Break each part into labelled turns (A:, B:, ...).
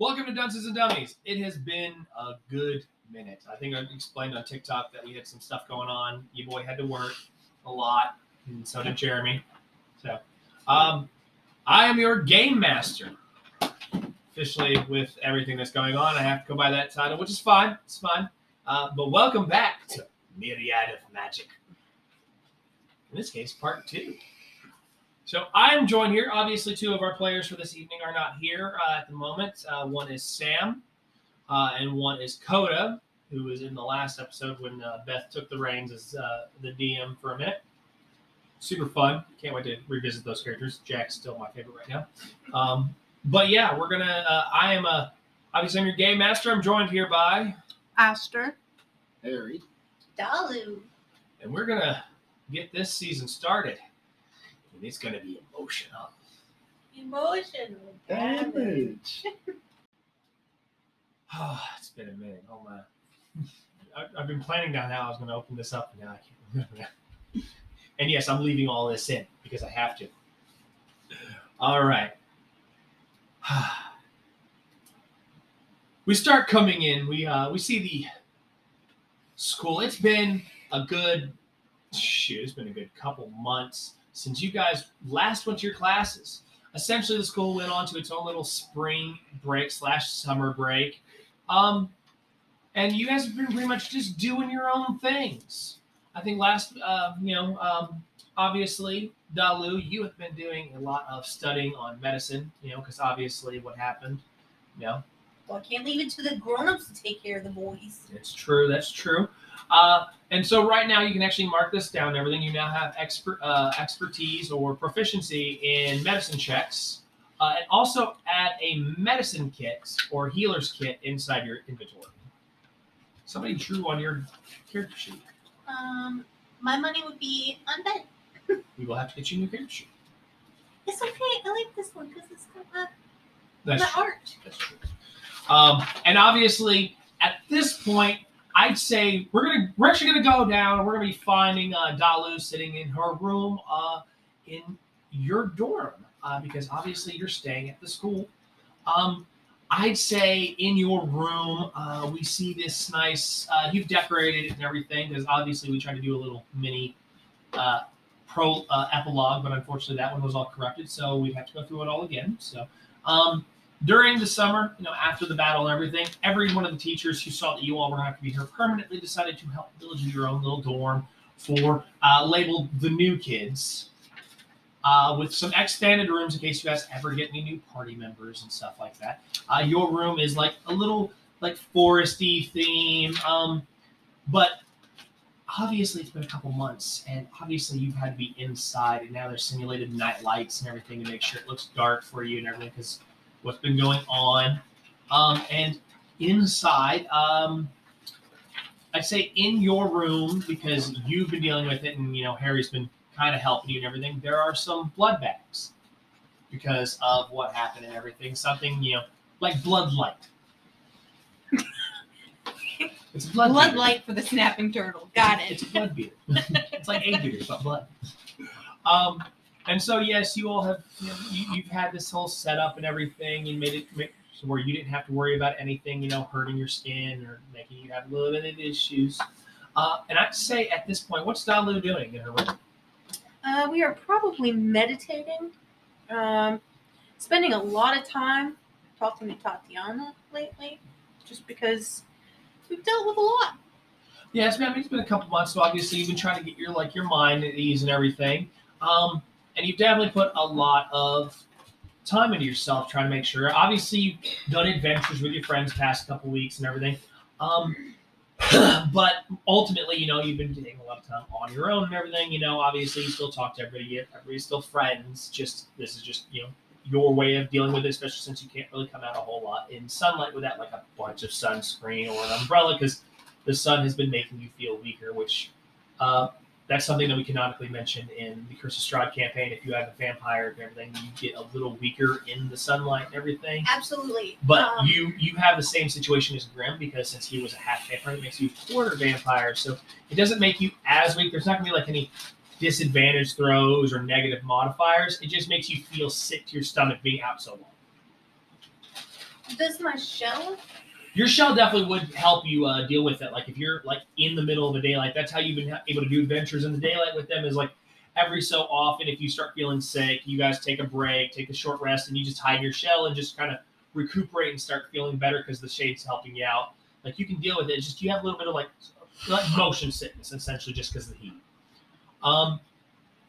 A: Welcome to Dunces and Dummies. It has been a good minute. I think I explained on TikTok that we had some stuff going on. Your boy had to work a lot, and so did Jeremy. So, um, I am your game master. Officially, with everything that's going on, I have to go by that title, which is fine. It's fine. Uh, but welcome back to Myriad of Magic. In this case, part two. So I am joined here. Obviously, two of our players for this evening are not here uh, at the moment. Uh, one is Sam, uh, and one is Koda, who was in the last episode when uh, Beth took the reins as uh, the DM for a minute. Super fun. Can't wait to revisit those characters. Jack's still my favorite right now. Um, but yeah, we're gonna. Uh, I am a. Obviously, I'm your game master. I'm joined here by,
B: Aster.
C: Harry.
D: Dalu.
A: and we're gonna get this season started. And it's gonna be emotional.
D: Emotional damage.
A: Oh, it's been a minute. Oh my. I, I've been planning down how I was going to open this up, and now I can't remember. and yes, I'm leaving all this in because I have to. All right. we start coming in. We uh, we see the school. It's been a good shoot. It's been a good couple months since you guys last went to your classes. Essentially, the school went on to its own little spring break slash summer break. Um, and you guys have been pretty much just doing your own things. I think last, uh, you know, um, obviously, Dalu, you have been doing a lot of studying on medicine, you know, because obviously what happened, you know,
D: Well, I can't leave it to the grown-ups to take care of the boys.
A: it's true. That's true. Uh, and so right now you can actually mark this down. Everything you now have expert uh, expertise or proficiency in medicine checks, uh, and also add a medicine kit or healer's kit inside your inventory. Somebody drew on your character sheet.
D: Um, my money would be on Ben.
A: We will have to get you a new character sheet.
D: It's okay. I like this one because it's got
A: That's
D: my
A: true.
D: art.
A: That's true. Um, and obviously, at this point, I'd say we're gonna we're actually gonna go down. We're gonna be finding uh, Dalu sitting in her room uh, in your dorm uh, because obviously you're staying at the school. Um, I'd say in your room uh, we see this nice. Uh, you've decorated it and everything because obviously we tried to do a little mini uh, pro uh, epilogue, but unfortunately that one was all corrupted, so we have to go through it all again. So. Um, during the summer, you know, after the battle and everything, every one of the teachers who saw that you all were going to have to be here permanently decided to help build you your own little dorm for uh, labeled the new kids, uh, with some expanded rooms in case you guys ever get any new party members and stuff like that. Uh, your room is like a little like foresty theme, um, but obviously it's been a couple months, and obviously you've had to be inside, and now there's simulated night lights and everything to make sure it looks dark for you and everything because what's been going on. Um, and inside, um, I'd say in your room, because you've been dealing with it and, you know, Harry's been kind of helping you and everything, there are some blood bags because of what happened and everything. Something, you know, like blood light. it's blood,
B: Blood
A: beater.
B: light for the snapping turtle. Got
A: It's
B: it.
A: a blood beater. it's like egg beaters, but blood. Um, and so yes, you all have you know, you, you've had this whole setup and everything, and made it make, so where you didn't have to worry about anything, you know, hurting your skin or making you have a little bit of issues. Uh, and I'd say at this point, what's Dalu doing in her room?
B: Uh, we are probably meditating. Um, spending a lot of time talking to Tatiana lately, just because we've dealt with a lot.
A: Yeah, it's been, I mean, it's been a couple months, so obviously you've been trying to get your like your mind at ease and everything. Um, and you've definitely put a lot of time into yourself trying to make sure. Obviously, you've done adventures with your friends past couple weeks and everything. Um, but ultimately, you know, you've been taking a lot of time on your own and everything. You know, obviously, you still talk to everybody. Everybody's still friends. Just this is just you know your way of dealing with it, especially since you can't really come out a whole lot in sunlight without like a bunch of sunscreen or an umbrella because the sun has been making you feel weaker, which uh, that's something that we canonically mentioned in the Curse of Strahd campaign. If you have a vampire and everything, you get a little weaker in the sunlight and everything.
D: Absolutely.
A: But
D: Um,
A: you you have the same situation as Grim because since he was a half vampire, it makes you a quarter vampire. So it doesn't make you as weak. There's not gonna be like any disadvantage throws or negative modifiers. It just makes you feel sick to your stomach being out so long.
B: Does my shell?
A: Your shell definitely would help you uh, deal with it. Like if you're like in the middle of the daylight, that's how you've been able to do adventures in the daylight with them. Is like every so often, if you start feeling sick, you guys take a break, take a short rest, and you just hide your shell and just kind of recuperate and start feeling better because the shade's helping you out. Like you can deal with it. It's just you have a little bit of like like motion sickness essentially just because of the heat. Um,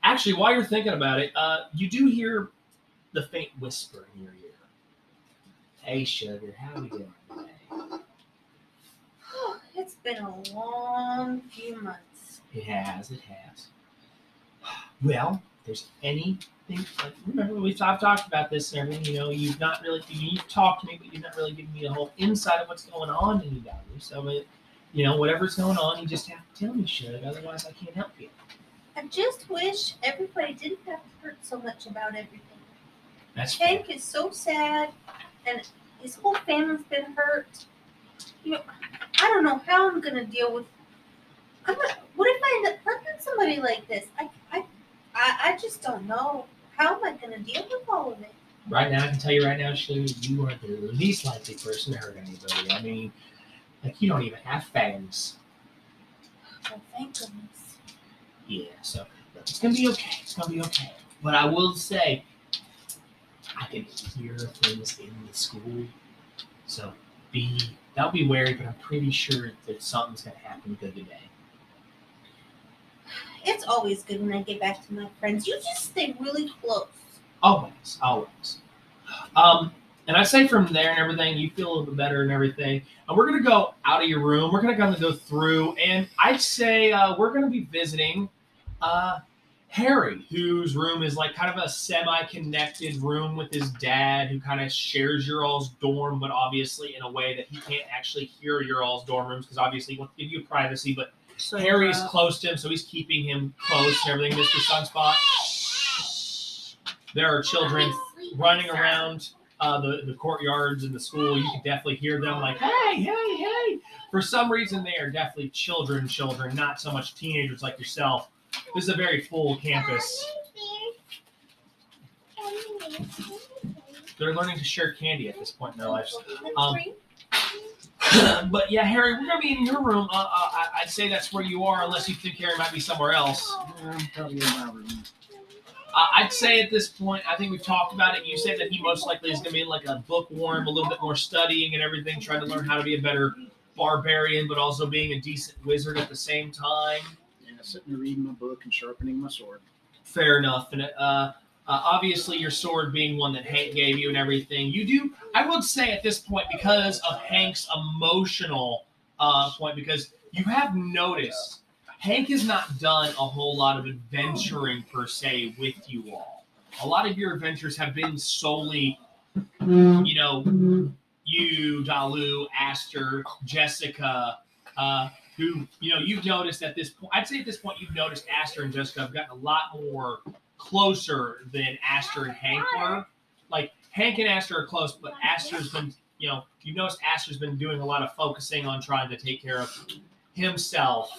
A: actually, while you're thinking about it, uh, you do hear the faint whisper in your ear. Hey, sugar, how are we doing?
B: It's been a long few months.
A: It has, it has. Well, if there's anything like remember we've I've talked about this and everything. You know, you've not really you've talked to me, but you've not really given me a whole insight of what's going on in you, Dalu. So, it, you know, whatever's going on, you just have to tell me, shit. Otherwise, I can't help you.
B: I just wish everybody didn't have to hurt so much about everything.
A: That's fair.
B: Hank is so sad, and his whole family's been hurt. You know, I don't know how I'm gonna deal with. I'm not, what if I end up hurting somebody like this? I, I, I, I just don't know. How am I gonna deal with all of it?
A: Right now, I can tell you right now, Shu, you are the least likely person to hurt anybody. I mean, like you don't even have fangs.
B: Oh, thank goodness.
A: Yeah, so it's gonna be okay. It's gonna be okay. But I will say, I can hear things in the school. So be that'll be wary, but I'm pretty sure that something's gonna happen good today.
B: It's always good when I get back to my friends. You just stay really close.
A: Always, always. Um, and I say from there and everything, you feel a little bit better and everything. And we're gonna go out of your room. We're gonna kind of go through, and I'd say uh, we're gonna be visiting uh, Harry, whose room is like kind of a semi-connected room with his dad, who kind of shares your all's dorm, but obviously in a way that he can't actually hear your all's dorm rooms because obviously he wants to give you privacy, but
B: So,
A: Harry's
B: uh,
A: close to him, so he's keeping him close and everything. Mr. Sunspot. There are children running around uh, the the courtyards in the school. You can definitely hear them like, "Hey, hey, hey!" For some reason, they are definitely children, children, not so much teenagers like yourself. This is a very full campus. They're learning to share candy at this point in their lives. Um, but yeah, Harry, we're gonna be in your room. Uh, uh, I- I'd say that's where you are, unless you think Harry might be somewhere else.
C: I'm probably in my room.
A: Uh, I'd say at this point, I think we've talked about it. You said that he most likely is going to be like a bookworm, a little bit more studying and everything, trying to learn how to be a better barbarian, but also being a decent wizard at the same time.
C: Sitting there reading my book and sharpening my sword.
A: Fair enough. And uh, uh, obviously, your sword being one that Hank gave you and everything, you do. I would say at this point, because of Hank's emotional uh, point, because you have noticed Hank has not done a whole lot of adventuring per se with you all. A lot of your adventures have been solely, you know, you, Dalu, Aster, Jessica, uh, who, you know, you've noticed at this point, I'd say at this point, you've noticed Aster and Jessica have gotten a lot more closer than Aster and Hank were. Like, Hank and Aster are close, but Aster's been, you know, you've noticed Aster's been doing a lot of focusing on trying to take care of himself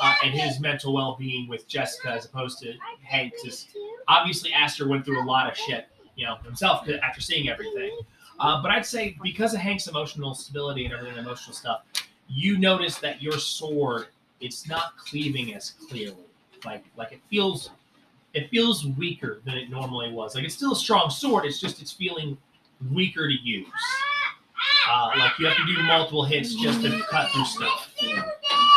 A: uh, and his mental well-being with Jessica as opposed to Hank. Just obviously, Aster went through a lot of shit, you know, himself after seeing everything. Uh, but I'd say because of Hank's emotional stability and everything, emotional stuff, you notice that your sword it's not cleaving as clearly. Like like it feels it feels weaker than it normally was. Like it's still a strong sword. It's just it's feeling weaker to use. Uh, like you have to do multiple hits just to cut through stuff.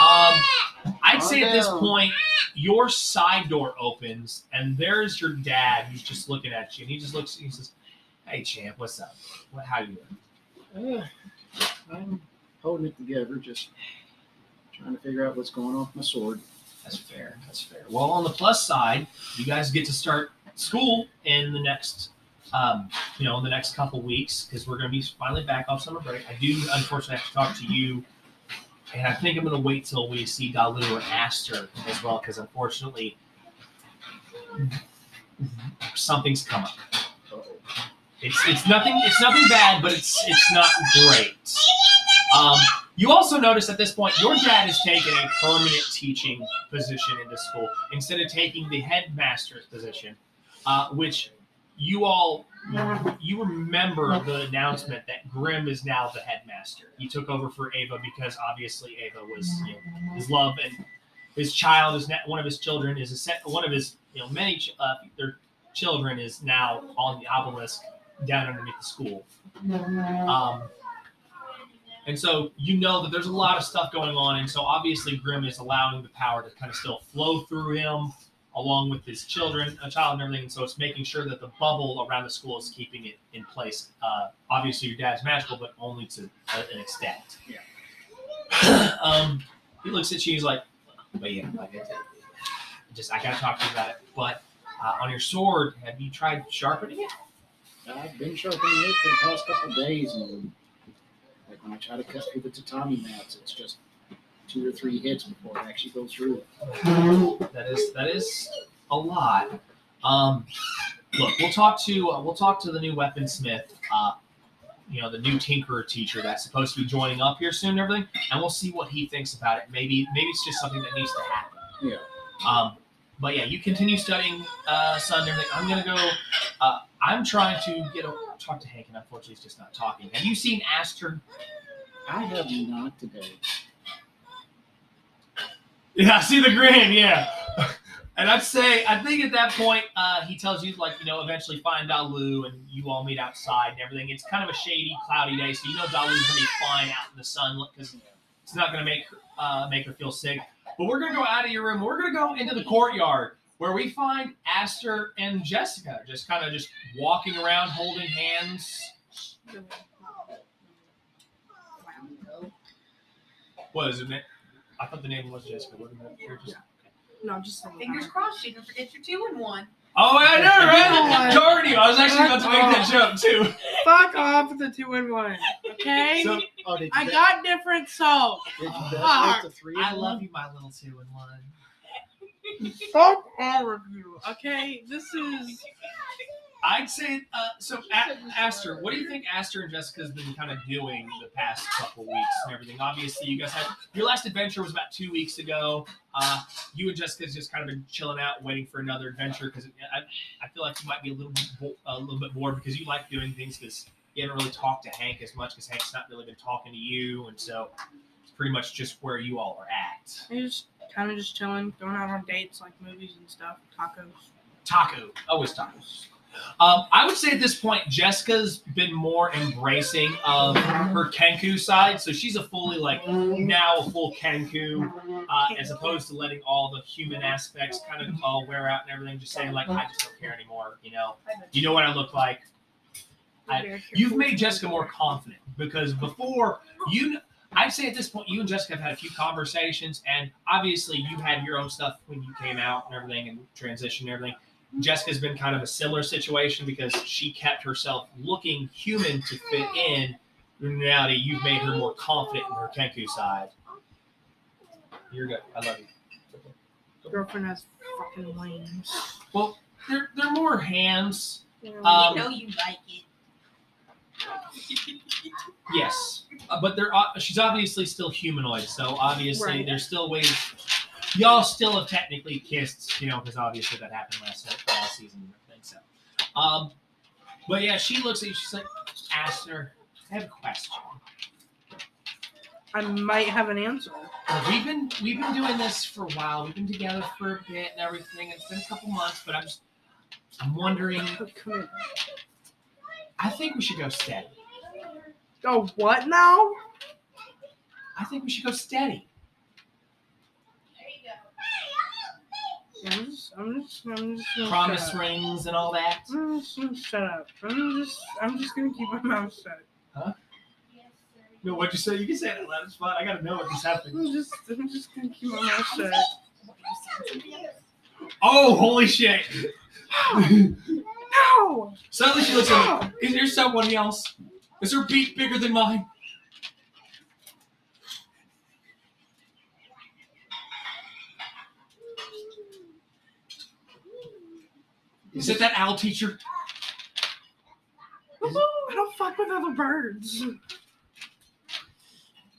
A: Um, I'd say at this point, your side door opens, and there's your dad who's just looking at you, and he just looks. He says, "Hey, champ, what's up? What? How you doing?"
C: Uh, I'm holding it together, just trying to figure out what's going on with my sword.
A: That's fair. That's fair. Well, on the plus side, you guys get to start school in the next, um, you know, in the next couple weeks because we're going to be finally back off summer break. I do unfortunately have to talk to you, and I think I'm going to wait till we see Dalu or Aster as well because unfortunately, something's come up. It's it's nothing it's nothing bad, but it's it's not great. Um, you also notice at this point your dad has taken a permanent teaching position in the school instead of taking the headmaster's position, uh, which you all you remember the announcement that Grim is now the headmaster. He took over for Ava because obviously Ava was you know, his love and his child is now, one of his children is a set, one of his you know many ch- uh, their children is now on the obelisk down underneath the school. Um, and so you know that there's a lot of stuff going on, and so obviously Grim is allowing the power to kind of still flow through him, along with his children, a child, and everything. And so it's making sure that the bubble around the school is keeping it in place. Uh, obviously, your dad's magical, but only to an extent.
C: Yeah.
A: um, he looks at you. He's like, "But yeah, like I just I gotta talk to you about it. But uh, on your sword, have you tried sharpening it?
C: I've been sharpening it for the past couple of days, and like when I try to cut through the tatami mats, it's just two or three hits before it actually goes through.
A: That is that is a lot. Um, look, we'll talk to uh, we'll talk to the new weaponsmith. Uh, you know, the new tinkerer teacher that's supposed to be joining up here soon and everything, and we'll see what he thinks about it. Maybe maybe it's just something that needs to happen.
C: Yeah.
A: Um, but yeah, you continue studying uh, son and everything. I'm gonna go. Uh, I'm trying to get a talk to Hank, and unfortunately, he's just not talking. Have you seen Aster?
C: I have not today.
A: Yeah, I see the grin. Yeah. And I'd say, I think at that point, uh, he tells you, like, you know, eventually find Dalu and you all meet outside and everything. It's kind of a shady, cloudy day, so you know Dalu's to be fine out in the sun because it's not going to make, uh, make her feel sick. But we're going to go out of your room. We're going to go into the courtyard where we find Aster and Jessica just kind of just walking around holding hands. What is it? na- I thought the name was Jessica. Wasn't it? You're just-
E: No, just saying.
D: Fingers crossed, you can forget your two and one.
A: Oh, I know, right? Darn you! I was actually about to make that joke too.
E: Fuck off with the two and one. Okay?
C: So, oh,
E: I got different salt.
C: Did you bet
E: Fuck.
C: with the three?
A: I
C: of
A: love you, my little two and one.
E: Fuck all of you. Okay? This is.
A: I'd say uh, so. A- Aster, what do you think Aster and Jessica's been kind of doing the past couple weeks and everything? Obviously, you guys had your last adventure was about two weeks ago. Uh, you and Jessica's just kind of been chilling out, waiting for another adventure because I, I feel like you might be a little bit a little bit bored because you like doing things because you haven't really talked to Hank as much because Hank's not really been talking to you, and so it's pretty much just where you all are at.
E: Kind of just chilling, going out on dates like movies and stuff, tacos.
A: Taco, always tacos. Um, I would say at this point, Jessica's been more embracing of her Kenku side, so she's a fully like now a full Kenku, uh, as opposed to letting all the human aspects kind of all wear out and everything. Just saying like, I just don't care anymore. You know, you know what I look like. I- You've made Jessica more confident because before you, I'd say at this point, you and Jessica have had a few conversations, and obviously you had your own stuff when you came out and everything, and transition and everything. Jessica's been kind of a similar situation because she kept herself looking human to fit in. In reality, you've made her more confident in her Kenku side. You're good. I love you.
E: Girlfriend has fucking lanes.
A: They're, they're more hands.
E: Yeah.
A: Um,
D: you know you like it.
A: Yes, uh, but they're uh, she's obviously still humanoid, so obviously
E: Right.
A: there's still ways. Y'all still have technically kissed, you know, because obviously that happened last last season. and everything. So, um, but yeah, she looks at you. She's like, "Aster, I have a question.
E: I might have an answer.
A: We've been we've been doing this for a while. We've been together for a bit and everything. It's been a couple months, but I'm just I'm wondering.
E: Come here.
A: I think we should go steady.
E: Go what now?
A: I think we should go steady.
E: I'm just, I'm just, I'm just
A: Promise rings and all that.
E: I'm just gonna shut up. I'm just, I'm just gonna keep my mouth shut. Huh?
A: No, what'd you say? You can say it out loud. It's fine. I gotta know what just happened.
E: I'm just, I'm just gonna keep my mouth shut.
A: Oh, holy shit! Suddenly she looks at me. Is there someone else? Is her beak bigger than mine? Is it that owl teacher?
E: I don't fuck with other birds.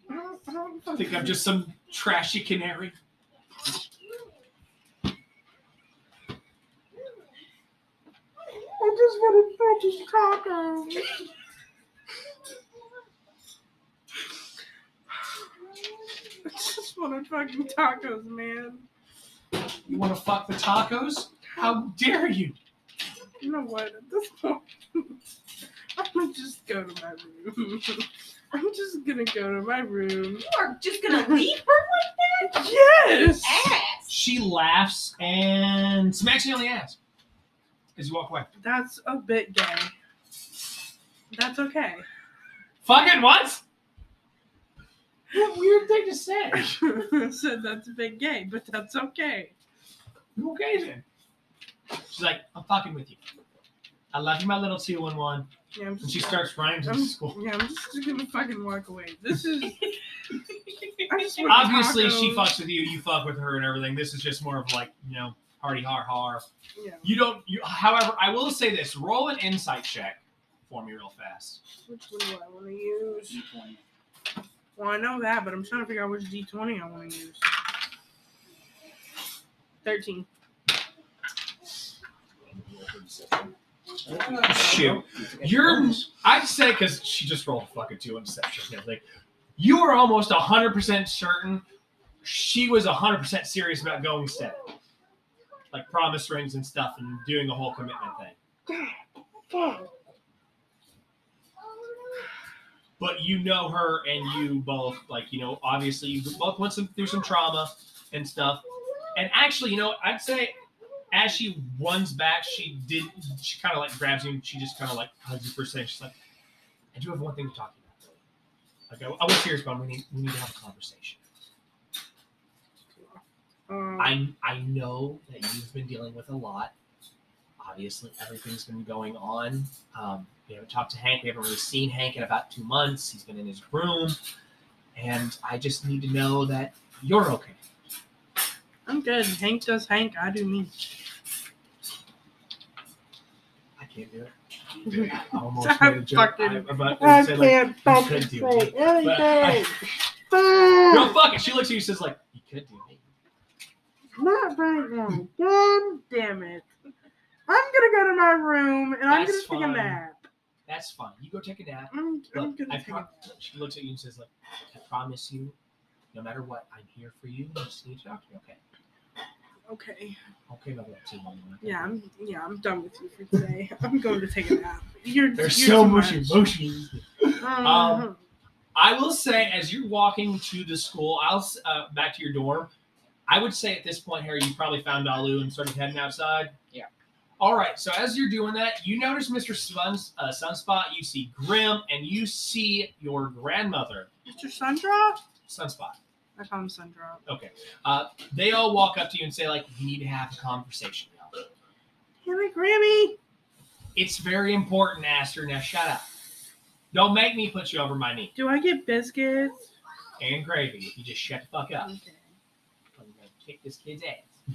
E: I don't, I don't
A: I
E: fuck
A: think I'm just some trashy canary.
E: I just want to fucking tacos. I just want to fucking tacos, man.
A: You want to fuck the tacos? How dare you?
E: You know what? At this point, I'm gonna just go to my room. I'm just gonna go to my room.
D: You are just gonna leave her like that?
E: Yes.
D: that? Ass.
A: She laughs and smacks me on the ass you walk away.
E: That's a bit gay. That's okay.
A: Fucking what? What weird thing to say.
E: Said that's a bit gay, but that's okay.
A: Okay then. She's like, I'm fucking with you. I love you, my little two one one.
E: Yeah, I'm
A: And she starts running to
E: I'm,
A: school.
E: yeah, I'm just gonna fucking walk away. This is. I just want
A: Obviously, she fucks with you. You fuck with her and everything. This is just more of like, you know, hardy har har.
E: Yeah.
A: You don't. You. However, I will say this: roll an insight check for me real fast.
E: Which one do I want to use?
C: D20.
E: Well, I know that, but I'm trying to figure out which D20 I want to use. 13.
A: Shoot. You're. I'd say because she just rolled a fucking two on deception and everything. You were almost hundred percent certain she was hundred percent serious about going steady, like promise rings and stuff, and doing the whole commitment thing. But you know her and you both like you know obviously you both went some, through some trauma and stuff. And actually you know i'd say as she runs back she did she kind of like grabs you and she just kind of like hugs you for a second. She's like i do have one thing to talk about. Like i, I was serious but we need we need to have a conversation
E: Um,
A: i i know that you've been dealing with a lot obviously everything's been going on um, we haven't talked to hank we haven't really seen hank in about two months he's been in his room and i just need to know that you're okay
E: I'm good. Hank does Hank. I do me.
A: i can't do it i almost made a joke I, about
E: I
A: say,
E: can't fucking
A: do
E: say.
A: But
E: anything.
A: no
E: Fuck.
A: it she looks at you and says like you could do me
E: Not right now. God damn it. I'm gonna go to my room and I'm
A: That's
E: gonna take a
A: fine.
E: nap.
A: that's fine you go take a nap
E: I'm, I'm
A: Look,
E: gonna
A: I
E: take a
A: pro-
E: nap.
A: she looks at you and says, "Like, I promise you, no matter what, I'm here for you. You just need to talk to me, okay?
E: Okay.
A: Okay, my little team.
E: Yeah, I'm yeah, I'm done with you for today. I'm going to take a nap. You're
A: There's
E: you're
A: so
E: too
A: much
E: much.
A: emotion.
E: Um,
A: Um, I will say, as you're walking to the school, I'll s- uh, back to your dorm. I would say at this point, Harry, you probably found Dalu and started heading outside.
C: Yeah.
A: All right. So as you're doing that, you notice Mr. Sun's uh, Sunspot. You see Grim, and you see your grandmother,
E: Mr. Sundrop?
A: Sunspot.
E: I call him Sundrop.
A: Okay. Uh, they all walk up to you and say, like, we need to have a conversation now.
E: Damn it, Grammy!
A: It's very important, Aster. Now shut up. Don't make me put you over my knee.
E: Do I get biscuits?
A: And gravy if you just shut the fuck up.
E: Okay.
A: Kick this kid's ass.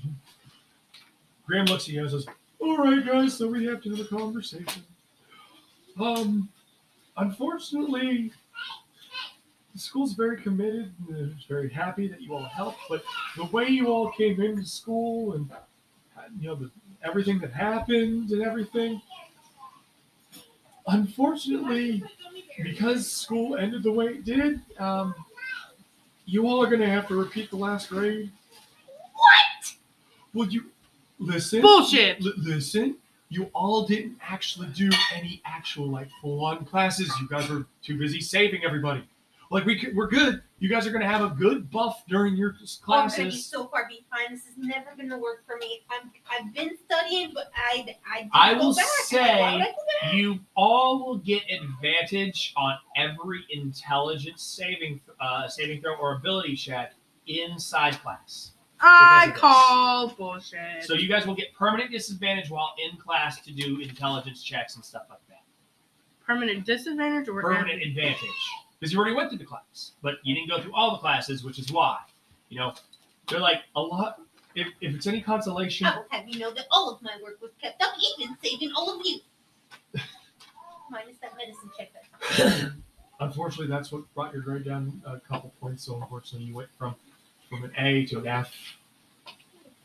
A: Graham looks at you and says, All right, guys, so we have to have a conversation. Um, unfortunately, the school's very committed and very happy that you all helped, but the way you all came into school and you know the, everything that happened and everything, unfortunately, because school ended the way it did, um, you all are going to have to repeat the last grade. What? Well, you listen.
E: Bullshit!
A: L- listen. You all didn't actually do any actual like full-on classes. You guys were too busy saving everybody. Like we could, we're good. You guys are going to have a good buff during your classes.
D: I'm gonna be so far behind. This is never gonna work for me. I'm, I've been studying, but I I didn't
A: I
D: go
A: will
D: back.
A: say-
D: I go?
A: You all will get advantage on every intelligence saving uh, saving throw or ability check inside class.
E: I
A: Because of this.
E: call bullshit.
A: So you guys will get permanent disadvantage while in class to do intelligence checks and stuff like that.
E: Permanent disadvantage or
A: Permanent advantage because you already went through the class, but you didn't go through all the classes, which is why. You know, they're like a lot. If, if it's any consolation,
D: I will have you know that all of my work was kept up, even saving all of you. Minus that medicine check. That
A: unfortunately, that's what brought your grade down a couple points. So unfortunately, you went from from an A to an F.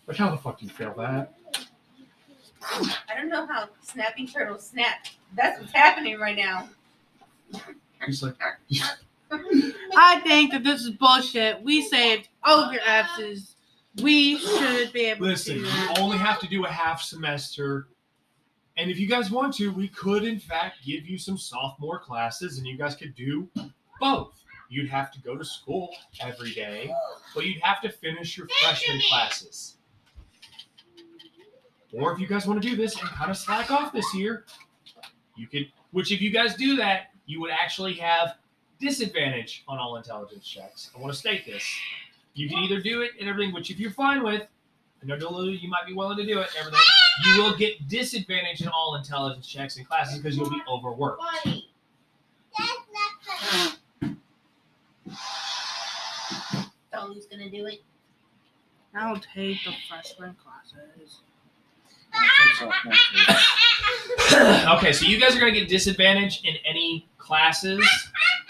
A: But how the fuck do you fail that?
B: I don't know how snapping turtles snap. That's what's happening right now.
A: He's like,
E: I think that this is bullshit. We saved all of your absences. We should be able
A: listen,
E: to.
A: Listen, you only have to do a half semester. And if you guys want to, we could, in fact, give you some sophomore classes and you guys could do both. You'd have to go to school every day, but you'd have to finish your freshman classes. Or if you guys want to do this and kind of slack off this year, you could, which if you guys do that, you would actually have disadvantage on all intelligence checks. I want to state this. You can either do it and everything, which if you're fine with, I know Dalu, you might be willing to do it everything, you will get disadvantage in all intelligence checks and classes because you'll be overworked.
D: Funny. That's not the. Dolly's gonna do it.
E: I'll take the freshman classes.
C: Takes off one too.
A: okay, so you guys are going to get disadvantage in any classes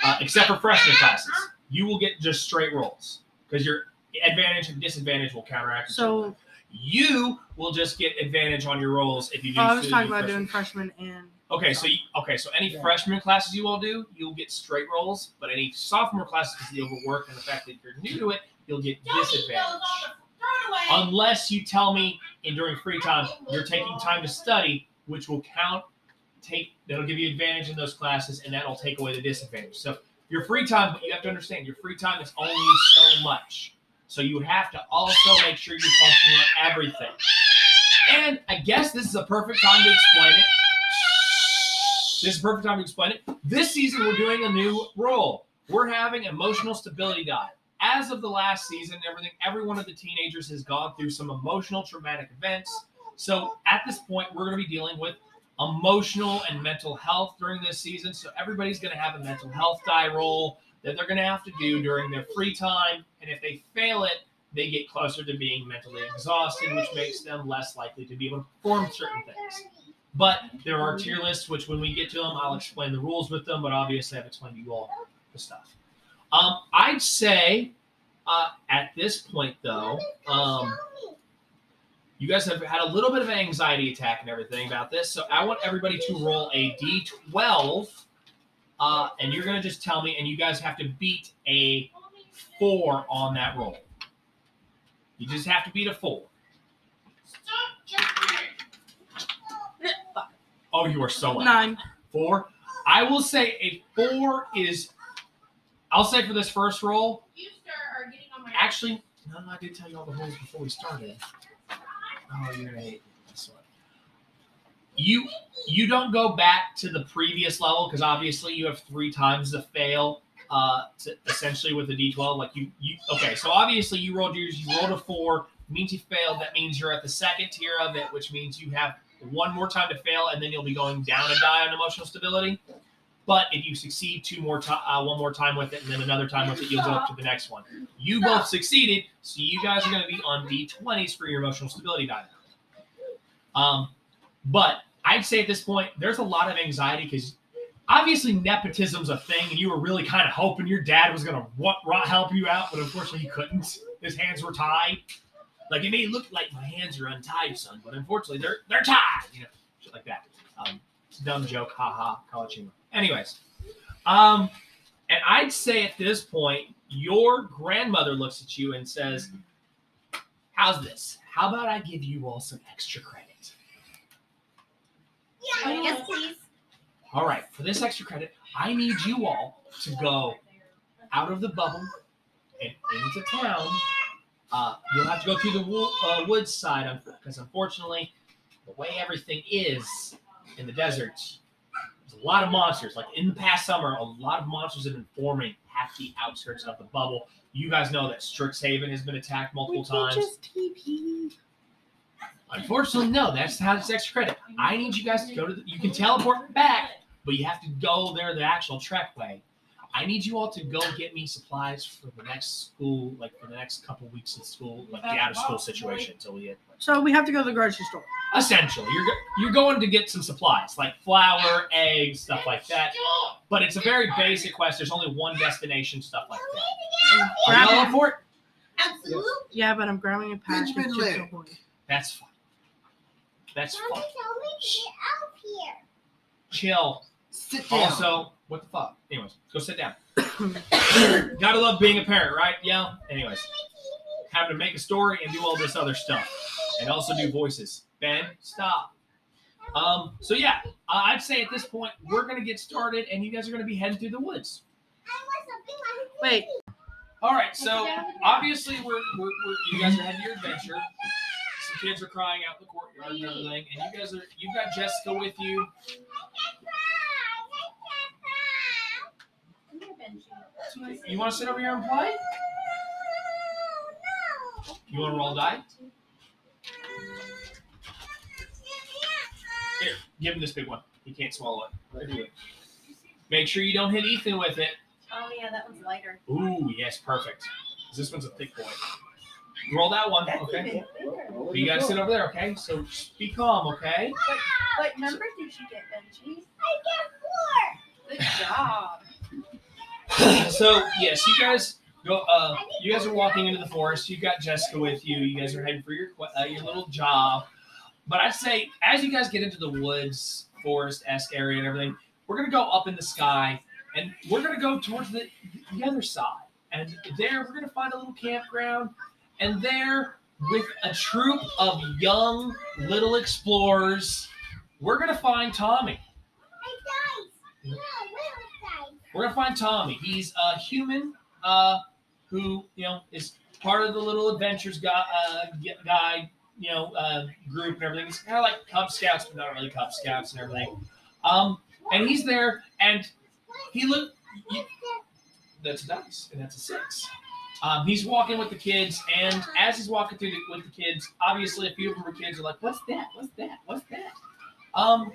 A: uh, except for freshman classes. You will get just straight rolls because your advantage and disadvantage will counteract.
E: So
A: you will just get advantage on your rolls if you do.
E: oh, I was talking about
A: freshman.
E: doing freshman and
A: Okay, so you, okay, so any
C: Yeah.
A: freshman classes you all do, you'll get straight rolls, but any sophomore classes because of the overwork and the fact that you're new to it, you'll get disadvantage. Unless you tell me in during free time you're taking time to study, which will count. Take that'll give you advantage in those classes, and that'll take away the disadvantage. So your free time, but you have to understand your free time is only so much. So you have to also make sure you're functioning on everything. And I guess this is a perfect time to explain it. This is perfect time to explain it. This season, we're doing a new role. We're having emotional stability diet. As of the last season, everything, every one of the teenagers has gone through some emotional traumatic events. So at this point, we're going to be dealing with emotional and mental health during this season. So everybody's going to have a mental health die roll that they're going to have to do during their free time. And if they fail it, they get closer to being mentally exhausted, which makes them less likely to be able to perform certain things. But there are tier lists, which when we get to them, I'll explain the rules with them. But obviously, I've explained to you all the stuff. Um, I'd say uh, at this point, though, um, you guys have had a little bit of an anxiety attack and everything about this. So I want everybody to roll a d12, uh, and you're going to just tell me, and you guys have to beat a four on that roll. You just have to beat a four. Oh, you are so loud.
E: nine.
A: Four. I will say a four is. I'll say for this first roll.
D: You start are getting on my.
A: Actually, no, I did tell you all the rules before we started. Oh, you're gonna hate this one. You you don't go back to the previous level because obviously you have three times the fail. Uh, to, essentially with the D12, like you you okay. So obviously you rolled yours. You rolled a four. Means you failed. That means you're at the second tier of it, which means you have one more time to fail, and then you'll be going down a die on emotional stability. But if you succeed two more time, uh, one more time with it, and then another time with it, you'll go up to the next one. You both succeeded, so you guys are going to be on D20s for your emotional stability die. Um, but I'd say at this point, there's a lot of anxiety because obviously nepotism's a thing, and you were really kind of hoping your dad was going to help you out, but unfortunately he couldn't. His hands were tied. Like it may look like my hands are untied, son, but unfortunately they're they're tied. You know, shit like that. Um, dumb joke, haha, college humor. Anyways, um, and I'd say at this point, your grandmother looks at you and says, "How's this? How about I give you all some extra credit?
D: Yeah, yes, please.
A: All right, for this extra credit, I need you all to go out of the bubble and into town. Uh, you'll have to go through the uh, woods side because unfortunately, the way everything is in the desert, there's a lot of monsters. Like in the past summer, a lot of monsters have been forming at the outskirts of the bubble. You guys know that Strixhaven has been attacked multiple times.
E: Just TP.
A: Unfortunately, no. That's how it's extra credit. I need you guys to go to. The, you can teleport back, but you have to go there the actual trek way. I need you all to go get me supplies for the next school, like for the next couple weeks of school, like the out of school situation until we get.
E: So we have to go to the grocery store.
A: Essentially, you're go- you're going to get some supplies like flour, eggs, stuff like that. But it's a very basic quest. There's only one destination, stuff like that. Are you all for it?
D: Absolutely.
E: yeah, but I'm grabbing a pack of
C: Benjamin
E: Chips
C: Lee.
A: That's fine. That's fine.
D: told me to get out here.
A: Chill.
C: Sit down.
A: Also, what the fuck? Anyways, go sit down. Gotta love being a parent, right? Yeah. Anyways, having to make a story and do all this other stuff, and also do voices. Ben, stop. Um. So yeah, I'd say at this point we're gonna get started, and you guys are gonna be heading through the woods.
B: Wait.
A: All right. So obviously we're, we're, we're you guys are heading your adventure. Some kids are crying out in the courtyard and everything, and you guys are you've got Jessica with you. You want to sit over here and play? You want to roll die? Here, give him this big one. He can't swallow it. Make sure you don't hit Ethan with it.
B: Oh yeah, that one's lighter.
A: Ooh, yes, perfect. This one's a thick boy. Roll that one, okay? But you
C: in
A: gotta sit over there, okay? So just be calm, okay?
B: What number did you get, Benji?
D: I get four.
B: Good job.
A: so yes, you guys go. Uh, you guys are walking into the forest. You've got Jessica with you. You guys are heading for your uh, your little job. But I'd say as you guys get into the woods, forest esque area and everything, we're gonna go up in the sky, and we're gonna go towards the the other side. And there, we're gonna find a little campground, and there, with a troop of young little explorers, we're gonna find Tommy. We're gonna find Tommy. He's a human uh, who you know is part of the little adventures guy, uh, guy you know uh, group and everything. He's kind of like Cub Scouts, but not really Cub Scouts and everything. Um, and he's there, and he look. You, that's a dice, and that's a six. Um, he's walking with the kids, and as he's walking through the, with the kids, obviously a few of them are kids are like, "What's that? What's that? What's that?" Um,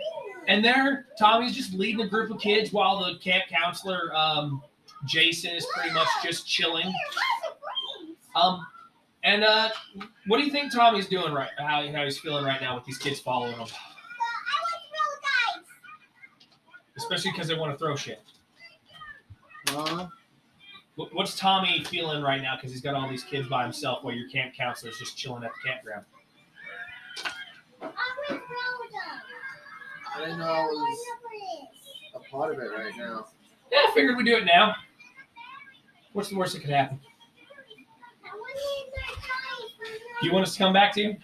A: and there, Tommy's just leading a group of kids while the camp counselor, um, Jason, is pretty much just chilling. Um, and uh, what do you think Tommy's doing right? How, how he's feeling right now with these kids following him, especially because they want to throw shit.
C: Uh,
A: What's Tommy feeling right now? Because he's got all these kids by himself while your camp counselor's just chilling at the campground.
F: I didn't know I was a part of it right now.
A: Yeah, I figured we'd do it now. What's the worst that could happen? Do you want us to come back to you?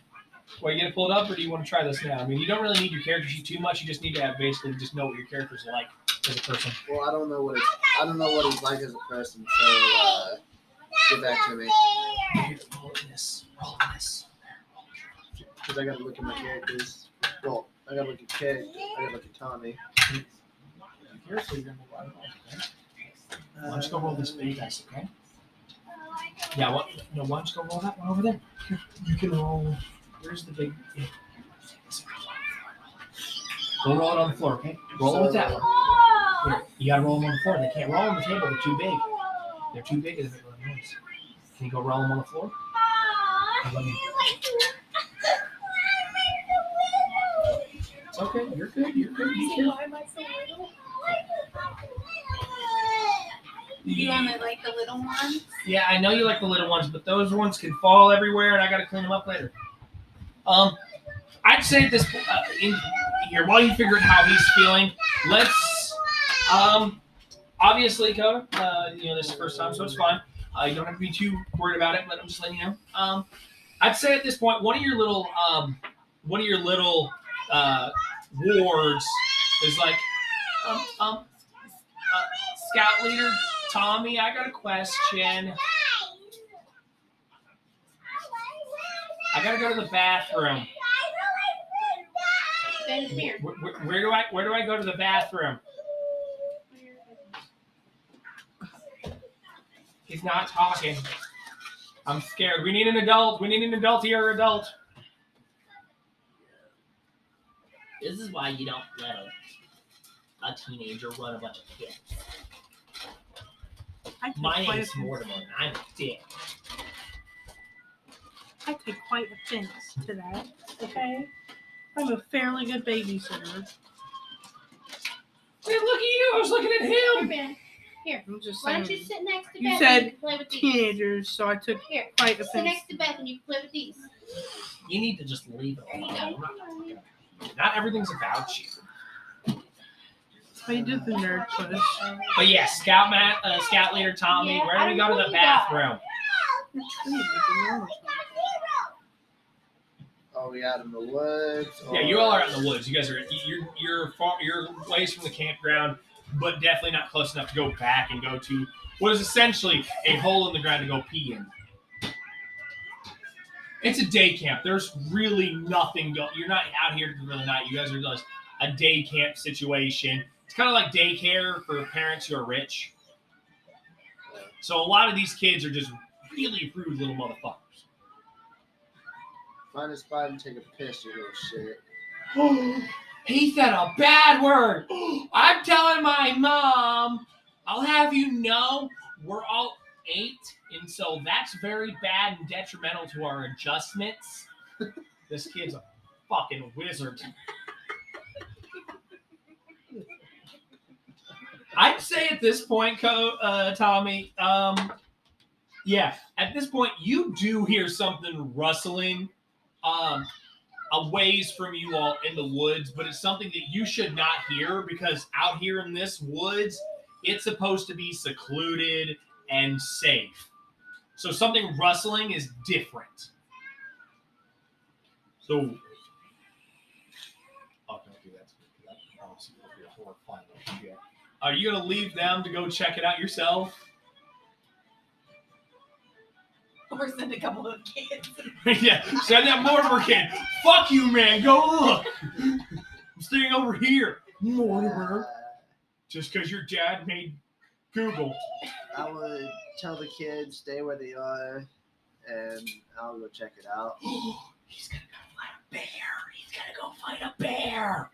A: While you get it pulled up, or do you want to try this now? I mean, you don't really need your character sheet too much. You just need to have basically just know what your character's are like as a person.
F: Well, I don't know what it's, I don't know what he's like as a person. So uh, get back to me
A: Roll this. Roll this.
F: because I got to look at my characters. Well, I got look at Kate. I got look at Tommy.
A: Okay? Why don't you go roll this big dice, okay? Yeah, what? No, why don't you go roll that one over there? You can roll. Where's the big? Yeah. Go roll it on the floor, okay? Roll it with that one. Here, you gotta roll them on the floor. They can't roll on the table. They're too big. They're too big. They make a noise. Can you go roll them on the floor? Let me- It's okay. You're good. You're good. You can.
B: You only like the little ones?
A: Yeah, I know you like the little ones, but those ones can fall everywhere, and I got to clean them up later. Um, I'd say at this uh, in here while you figure out how he's feeling, let's um, obviously, Koda, uh, you know this is the first time, so it's fine. Uh, you don't have to be too worried about it, but I'm just letting you know. Um, I'd say at this point, one of your little um, one of your little uh, wards is like, um, um, uh, scout leader Tommy, I got a question. I gotta go to the bathroom.
B: Ben, come here.
A: Where, where- where do I where do I go to the bathroom? He's not talking. I'm scared. We need an adult. We need an adult here, adult. This is why you don't let a, a teenager run a bunch of kids.
E: I
A: My
E: quite
A: name's
E: offense-
A: Mortimer. and I'm a dick.
E: I take quite offense to that. Okay, I'm a fairly good babysitter.
A: Hey, look at you! I was looking at him.
B: Ben.
D: Here.
E: I'm just
D: Why
E: saying.
D: don't you sit next to
E: You
D: Beth
E: said
D: and you can play with these?
E: Teenagers, so I took
D: Here.
E: quite
D: Sit
E: offense.
D: next to Beth and you can play with these.
A: You need to just leave it
D: There you
A: alone.
D: go.
A: I'm not- Not everything's about you.
E: I did the nerd push.
A: But yeah, Scout Matt, uh, Scout Leader Tommy,
D: Yeah,
A: where do we go to the
D: know you got.
A: bathroom?
F: Oh, we out in the woods.
A: Yeah, you all are out in the woods. You guys are you're you're far you're ways from the campground, but definitely not close enough to go back and go to what is essentially a hole in the ground to go pee in. It's a day camp. There's really nothing go. You're not out here for the night. You guys are just a day camp situation. It's kind of like daycare for parents who are rich. So a lot of these kids are just really rude little motherfuckers.
F: Find a spot and take a piss, you little shit.
A: He said a bad word. I'm telling my mom. I'll have you know we're all eight, and so that's very bad and detrimental to our adjustments. this kid's a fucking wizard. I'd say at this point, Co- uh, Tommy, um, yeah, at this point, you do hear something rustling um, a ways from you all in the woods, but it's something that you should not hear because out here in this woods, it's supposed to be secluded and safe. So something rustling is different. So, oh, don't do that. to me, 'cause that honestly would be a horrifying idea. Are you gonna leave them to go check it out yourself?
B: Or send a couple of kids.
A: yeah, send that Mortimer kid. Fuck you, man. Go look. I'm staying over here, Mortimer. Just because your dad made Google.
F: I would tell the kids stay where they are, and I'll go check it out.
A: He's gonna go fight a bear. He's gonna go find a bear.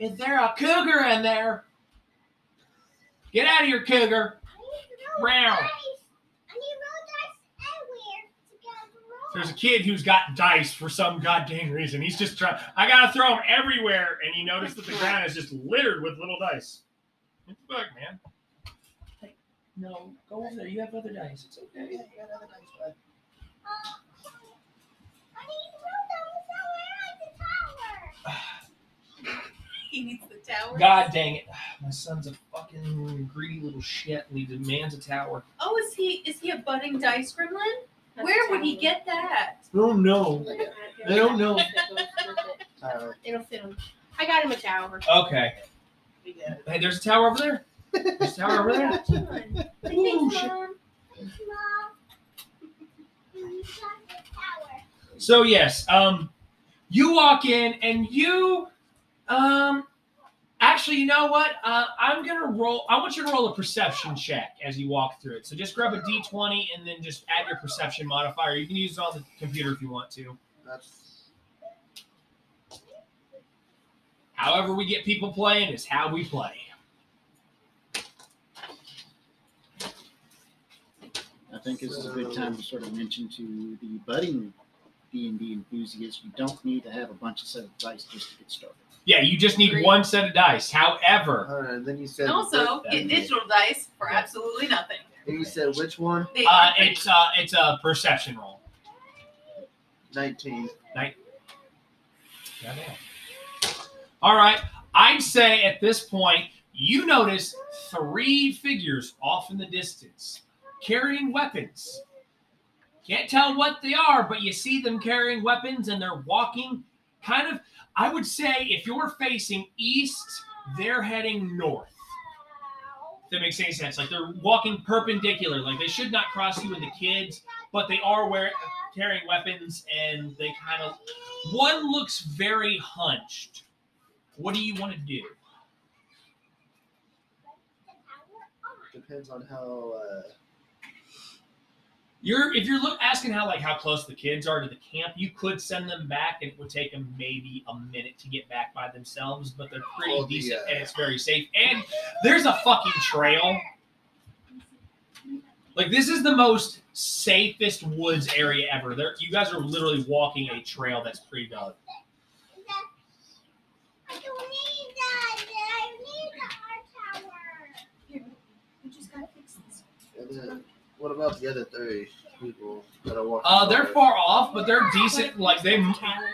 A: Is there a cougar in there? Get out of here, cougar. Round. There's a kid who's got dice for some goddamn reason. He's just trying. I gotta throw them everywhere, and you notice that the ground is just littered with little dice. What the fuck, man? Hey, no, go over there. You have other dice. It's okay. Oh, that was out there. I like the tower.
B: He needs the tower.
A: God dang it! My son's a fucking greedy little shit, and he demands a tower.
B: Oh, is he is he a budding dice gremlin?
D: That's
B: Where would he
D: tower.
B: get that?
A: Oh no. I don't know.
D: It'll fit him. I got him a tower.
A: Okay. Hey, there's a tower over there. There's a tower over there.
D: Got you
A: Ooh,
D: thanks,
A: shit.
D: Mom.
A: So yes, um, you walk in and you, um, actually, you know what? Uh, I'm gonna roll. I want you to roll a perception check as you walk through it. So just grab a d20 and then just add your perception modifier. You can use it on the computer if you want to.
F: that's
A: However, we get people playing is how we play.
C: I think this is a good time to sort of mention to the budding D and D enthusiasts, you don't need to have a bunch of set of dice just to get started.
A: Yeah, you just need
B: Agreed.
A: one set of dice. However,
F: Hold on, then you said
B: And also, get digital dice for absolutely nothing.
F: then you said which one?
A: Uh, it's uh, it's a perception roll.
F: Nineteen.
A: All right. I'd say at this point, you notice three figures off in the distance carrying weapons. Can't tell what they are, but you see them carrying weapons and they're walking kind of, I would say, if you're facing east, they're heading north. If that makes any sense. Like they're walking perpendicular. Like they should not cross you and the kids, but they are wearing, carrying weapons and they kind of, one looks very hunched. What do you want to do?
F: Depends on how. Uh,
A: You're if you're look asking how like how close the kids are to the camp, you could send them back, and it would take them maybe a minute to get back by themselves. But they're pretty
F: Well, the,
A: decent,
F: uh,
A: and it's very safe. And there's a fucking trail. Like this is the most safest woods area ever. There, you guys are literally walking a trail that's pre-dug.
D: I don't need that. I need our tower.
B: Would you
F: And then, what about the other three people that are walking?
A: Uh, they're far off, but they're decent. Like they,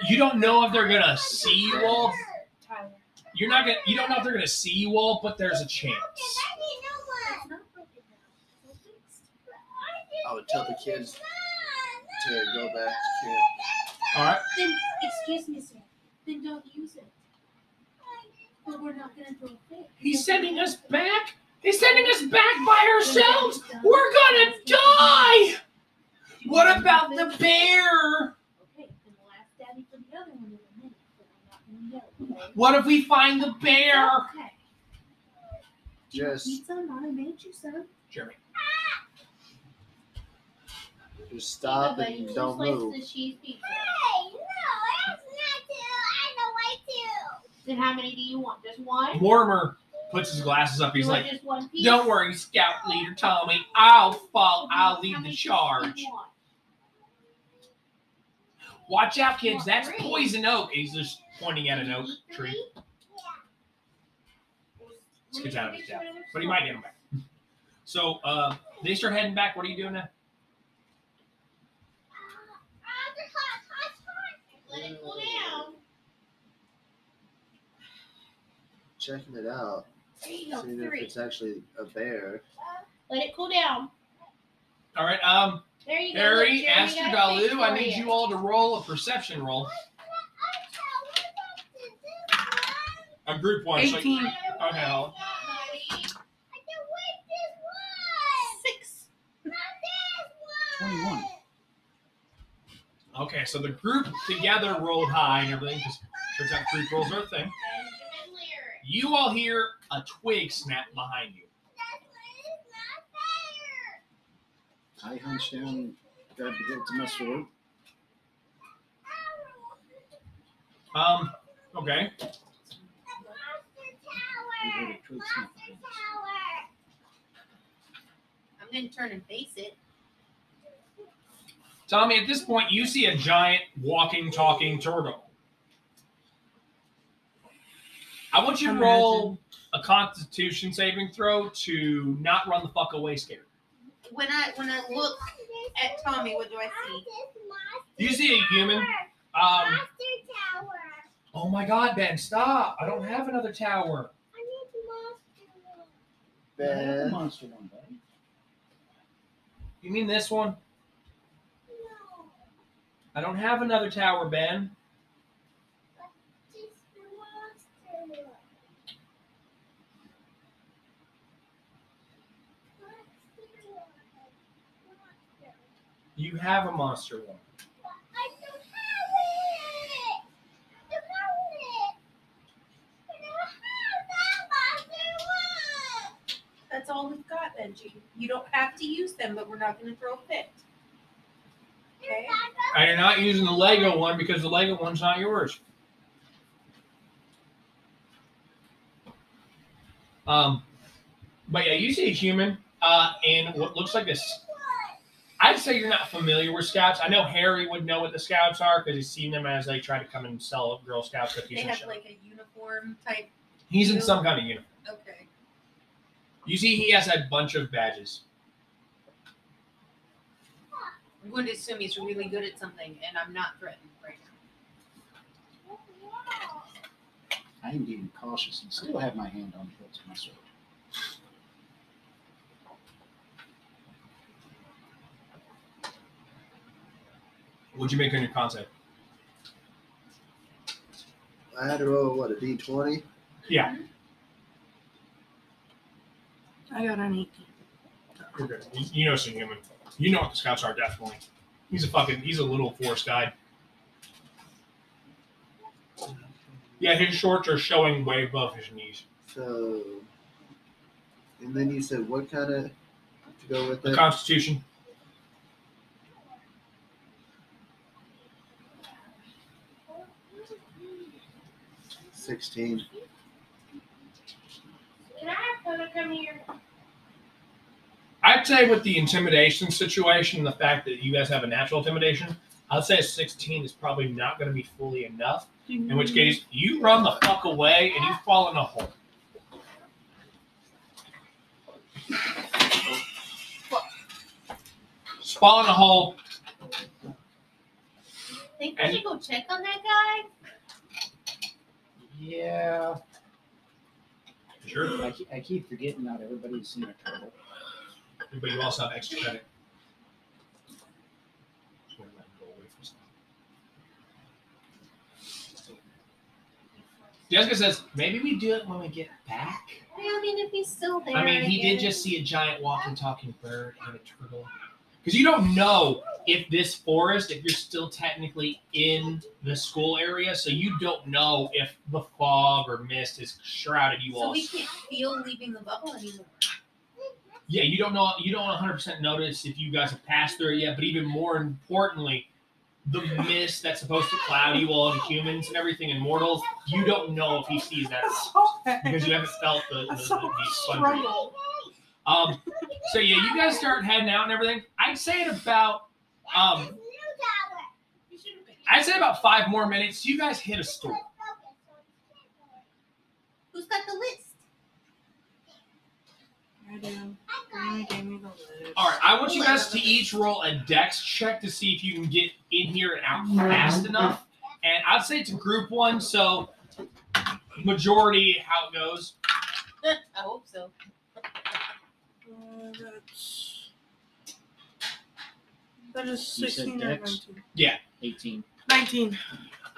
A: you don't know if they're gonna see you all. You're not gonna. You don't know if they're gonna see you all, but there's a chance.
D: It's not broken now. It's fixed.
F: I would tell the kids to go back to camp.
A: All right.
D: Then, excuse me, sir. Then don't use it. But we're not gonna throw a fit.
A: He's sending us back. He's sending us back by ourselves. We're gonna die. What about the bear?
D: Okay, then we'll ask Daddy for the other one in a minute, but I'm not gonna know. Okay?
A: What if we find the bear?
D: Okay. Do you want
F: Just-
D: pizza? Mama made you some.
A: Jeremy.
F: Just stop
D: Everybody
F: and
D: just
F: don't move.
D: the cheese pizza.
G: Hey, no, that's not two. I know why two.
D: Then how many do you want? Just one?
A: Mortimer puts his glasses up. He's like,
D: just one piece?
A: "Don't worry, Scout Leader Tommy. I'll fall. I'll lead the charge. Watch out, kids. That's poison oak." He's just pointing at an oak tree. This kid's out of his depth, but he might get him back. So uh, they start heading back. What are you doing now?
D: Let it cool down.
F: Checking it out.
D: There you go.
F: Seeing if
D: Three.
F: it's actually a bear.
D: Let it cool down.
A: All right, um,
D: There you go.
A: Harry,
D: Look, Jeremy
A: Aster,
D: got a face
A: Dalu, I need you all to roll a perception roll. A group one. so-
E: 18.
A: okay, I'll-
B: Six.
C: Twenty-one.
A: okay, so the group together rolled high and everything because turns out group rolls are a thing. You all hear a twig snap behind you. That's where it's not fair.
C: I hunched down, grabbed the hilt to my sword.
A: Um, okay.
C: and heard a twig snap.
B: I'm gonna turn and face it.
A: Tommy, at this point, you see a giant walking, talking turtle. I want you to roll a constitution saving throw to not run the fuck away scared.
B: When I when I look at Tommy, what do I see?
A: You see a human. Um, oh my god, Ben, stop. I don't have another tower.
C: I have the
F: Ben,
C: monster one, buddy.
A: You mean this one? No. I don't have another tower, Ben. You have a monster one.
G: I don't have it. Don't have it. I don't have that monster one.
B: That's all we've got, Benji. You don't have to use them, but we're not gonna throw a fit. Okay.
A: And you're not using the Lego one because the Lego one's not yours. Um, but yeah, you see a human uh, in what looks like this. I'd say you're not familiar with scouts. I know Harry would know what the scouts are because he's seen them as they try to come and sell Girl Scout cookies
B: They have
A: shit.
B: like a uniform type.
A: He's in some kind of uniform.
B: Okay.
A: You see, he has a bunch of badges.
B: I'm going to assume he's really good at something, and I'm not threatened right now.
C: I am being cautious and still have my hand on the hilt of my sword.
A: What'd you make on your concept?
F: I had to roll what a D twenty.
A: Yeah,
E: I got an 18.
A: you're good. You, you know some human. You know what the scouts are definitely. He's a fucking. He's a little forest guide. Yeah, his shorts are showing way above his knees.
F: So, and then you said what kind of to go with
A: The
F: it?
A: Constitution.
F: Sixteen.
D: Can I have Koda come here?
A: I'd say with the intimidation situation, the fact that you guys have a natural intimidation, I'd say 16 is probably not going to be fully enough. In which mm-hmm. case, you run the fuck away and you fall in a hole. fall in a hole.
D: Think
A: And-
D: we should go check on that guy?
C: Yeah.
A: Sure.
C: I keep, I keep forgetting not everybody's seen a turtle.
A: But you also have extra credit. Just wanna let him go away from stuff. Jessica says, maybe we do it when we get back.
D: I mean, if he's still there.
A: I mean, he did
D: guess.
A: just see a giant walking, talking bird and a turtle. Because you don't know if this forest, if you're still technically in the school area, so you don't know if the fog or mist has shrouded you
D: So
A: all.
D: So we can't feel leaving the bubble anymore.
A: Yeah, you don't know. You don't 100 percent notice if you guys have passed through it yet. But even more importantly, the mist that's supposed to cloud you all, the humans and everything, and mortals, you don't know if he sees that or
E: That's
A: not
E: so
A: because you haven't felt the, the, the, the. Um, so yeah, you guys start heading out and everything. I'd say at about um, I'd say about five more minutes. You guys hit a store.
D: Who's got the list?
E: I do. Grandma gave me the list.
A: All right, I want you guys to each roll a dex check to see if you can get in here and out fast enough. And I'd say it's a group one, so majority how it goes.
D: I hope so.
E: That's that is
C: You said
E: 16 or
C: dex?
E: 19.
C: 18.
E: 19.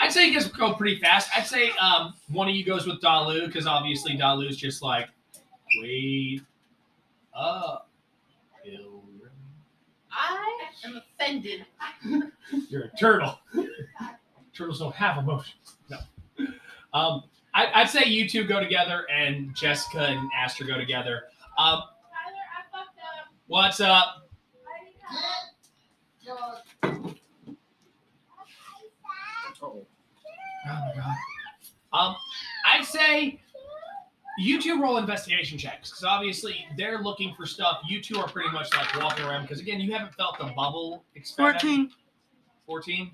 A: I'd say you guys go pretty fast. I'd say um, one of you goes with Dalu because obviously Dalu's just like, wait up, Pilgrim.
D: I am offended.
A: You're a turtle. Turtles don't have emotions. No. Um, I, I'd say you two go together and Jessica and Aster go together. Um, what's up?
C: Oh,
A: Oh my god. Um, I'd say you two roll investigation checks because obviously they're looking for stuff. You two are pretty much like walking around because again, you haven't felt the bubble. expand-
E: 14.
A: 14.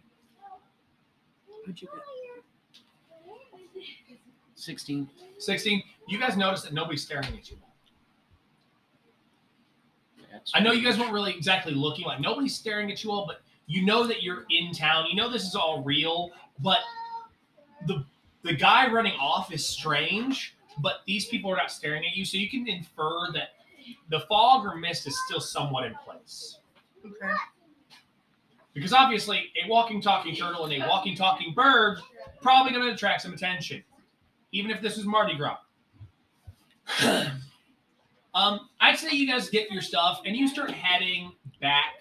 E: What'd you get?
C: 16.
A: 16. You guys notice that nobody's staring at you.
C: That's
A: I know you guys weren't really exactly looking like nobody's staring at you all, but you know that you're in town. You know this is all real, but the the guy running off is strange, but these people are not staring at you, so you can infer that the fog or mist is still somewhat in place.
E: Okay.
A: Because obviously, a walking talking turtle and a walking talking bird probably going to attract some attention, even if this is Mardi Gras. um, I'd say you guys get your stuff and you start heading back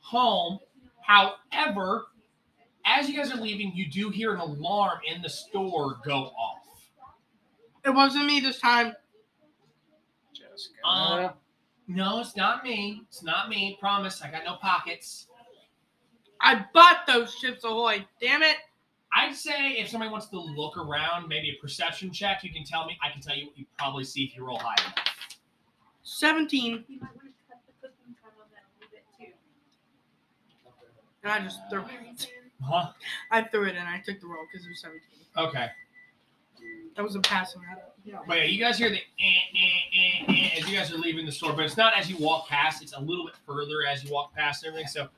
A: home. However, as you guys are leaving, you do hear an alarm in the store go off.
E: It wasn't me this time.
C: Jessica.
A: Um, no, it's not me. It's not me. Promise. I got no pockets.
E: I bought those chips ahoy. Damn it.
A: I'd say if somebody wants to look around, maybe a perception check, you can tell me. I can tell you what you probably see if you roll high enough.
E: 17.
D: You might want to cut the cooking from them a little bit too.
E: And I just threw it.
A: Huh?
E: I threw it and I took the roll because it was 17.
A: Okay.
E: That was a passing that. Yeah.
A: But yeah, you guys hear the eh, eh, eh, eh, as you guys are leaving the store, but it's not as you walk past. It's a little bit further as you walk past everything. So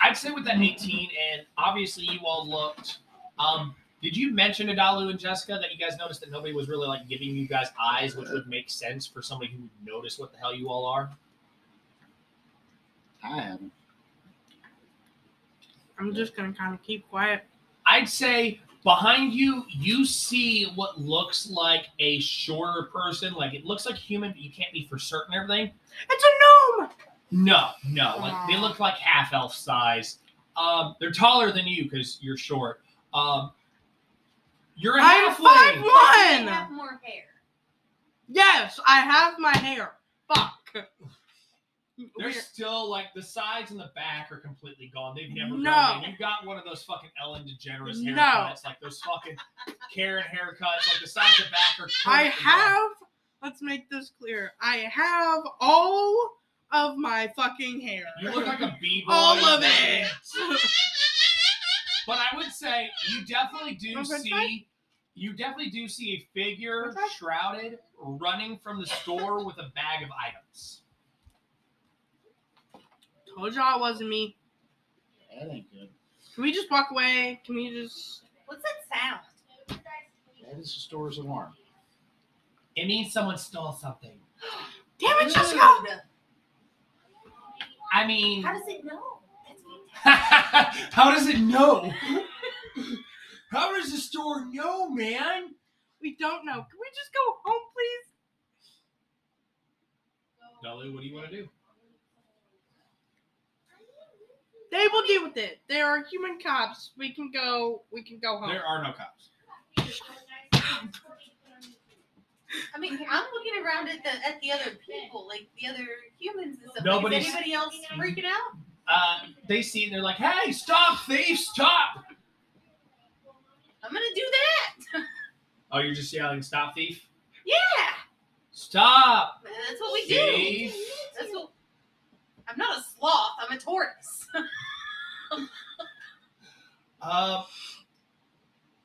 A: I'd say with that 18, and obviously you all looked. Um, did you mention to Dalu and Jessica that you guys noticed that nobody was really like giving you guys eyes, which would make sense for somebody who would notice what the hell you all are?
C: I haven't.
E: I'm just going to kind of keep quiet.
A: I'd say behind you, you see what looks like a shorter person. Like it looks like human, but you can't be for certain everything.
E: It's a gnome.
A: No, no. Like, they look like half elf size. Um, they're taller than you because you're short. Um, you're a
E: I'm
A: halfling.
E: five
D: They
E: one.
D: have more hair.
E: Yes, I have my hair. Fuck.
A: They're
E: Weird.
A: still like the sides and the back are completely gone. They've never
E: No.
A: grown. in. You got one of those fucking Ellen DeGeneres
E: No.
A: haircuts, like those fucking Karen haircuts. Like the sides and back are.
E: I
A: completely gone.
E: have. Let's make this clear. I have all of my fucking hair.
A: You look like a b boy.
E: all of it.
A: But I would say you definitely do
E: One point
A: see you definitely do see a figure
E: Okay.
A: shrouded running from the store with a bag of items.
E: Told y'all it wasn't me.
C: That ain't good.
E: Can we just walk away? Can we just?
B: What's that sound?
C: That is the store's alarm.
A: It means someone stole something.
E: Damn it, Jessica!
A: I mean,
D: How does it know? That's fantastic.
A: how does it know? How does the store know, man?
E: We don't know. Can we just go home, please?
A: Dolly, what do you want to do?
E: They will deal with it. They are human cops. We can go. We can go home.
A: There are no cops.
B: I mean, I'm looking around at the at the other people, like the other humans and stuff.
A: Nobody's-
B: Is anybody else freaking out?
A: Uh, they see it they're like, "Hey, stop, thief, stop!"
B: I'm gonna do that.
A: Oh, you're just yelling, "Stop, thief!
B: Yeah,
A: Stop,
B: that's what we do.
A: thief!"
B: That's what. I'm not a sloth. I'm a tortoise.
A: Uh,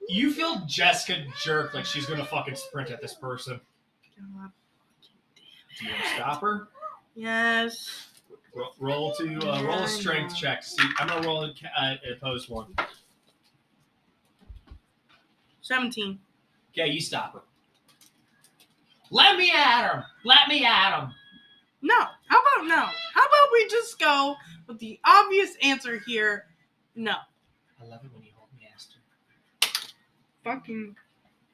A: you feel Jessica jerk like she's gonna fucking sprint at this person.
E: God.
A: Do you want to stop her?
E: Yes.
A: Roll, roll to uh, roll a strength check. See, I'm gonna roll a, ca- uh, opposed one.
E: Seventeen.
A: Okay, you stop her. Let me at him. Let me at him.
E: No. How about no? How about we just go with the obvious answer here? No.
A: I love it when you hold me, Aster.
E: Fucking.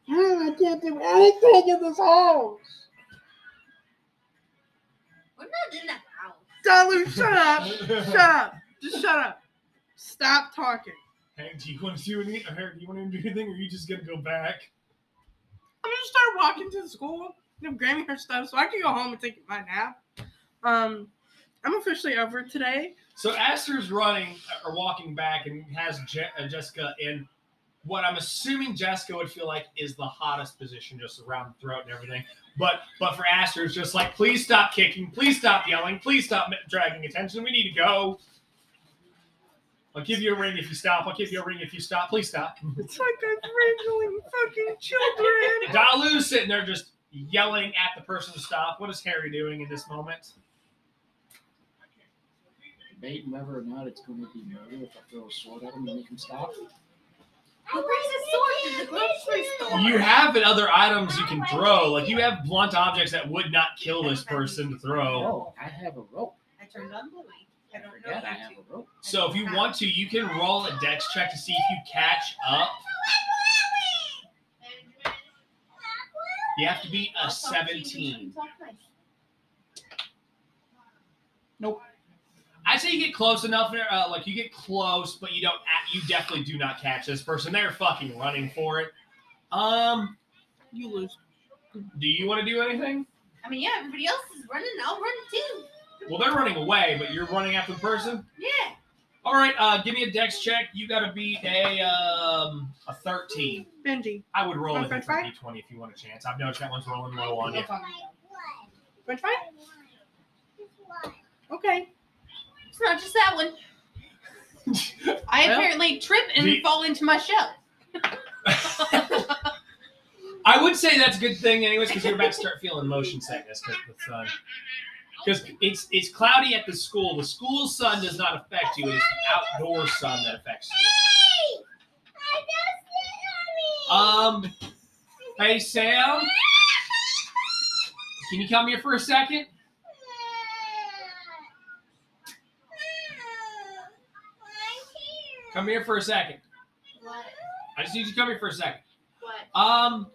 E: I can't do anything in this house.
B: We're not in the
E: Dalu, shut up. shut up. Just shut up. Stop talking.
A: Hey, do you want to do any? Or do you want to do anything, or are you just gonna go back?
E: I'm gonna start walking to the school. I'm grabbing her stuff so I can go home and take my nap. Um, I'm officially over today.
A: So Aster's running uh, or walking back and has Je- uh, Jessica in what I'm assuming Jessica would feel like is the hottest position, just around the throat and everything. But but for Aster, it's just like, please stop kicking, please stop yelling, please stop dragging attention. We need to go. I'll give you a ring if you stop. I'll give you a ring if you stop. Please stop.
E: It's like I'm wrangling fucking children.
A: Dalu's sitting there just yelling at the person to stop. What is Harry doing in this moment?
C: Debating whether or not it's going to be murder if I throw a sword at him and make him stop.
B: Who brings a sword to the grocery store?
A: You have other items you can throw. Like you have blunt objects that would not kill this person to throw.
C: Oh, I have a rope.
B: I turned on Bluey. I
C: I
B: don't know
C: forgot I have a rope.
A: So if you want to, you can roll a dex check to see if you catch up. You have to beat a 17. I'd say you get close enough, uh, like you get close, but you don't. act- You definitely do not catch this person. They're fucking running for it. Um,
E: You lose.
A: do you want to do anything?
B: I mean, yeah, everybody else is running. I'll run too.
A: Well, they're running away, but you're running after the person.
B: Yeah.
A: All right, uh, give me a dex check. You got to beat a um a 13.
E: Benji.
A: I would roll a
E: French
A: d20 if you want a chance. I've noticed that one's rolling low on you.
E: French fry? Okay.
B: It's not just that one. I
E: Well,
B: apparently trip and
A: the-
B: fall into my shell.
A: I would say that's a good thing, anyways, because you're about to start feeling motion sickness because the sun. Because it's it's cloudy at the school. The school sun does not affect you. It is the outdoor sun that affects you. Um, hey Sam, can you come here for a second? Come here for a second.
D: What?
A: I just need you to come here for a second.
D: What?
A: Um,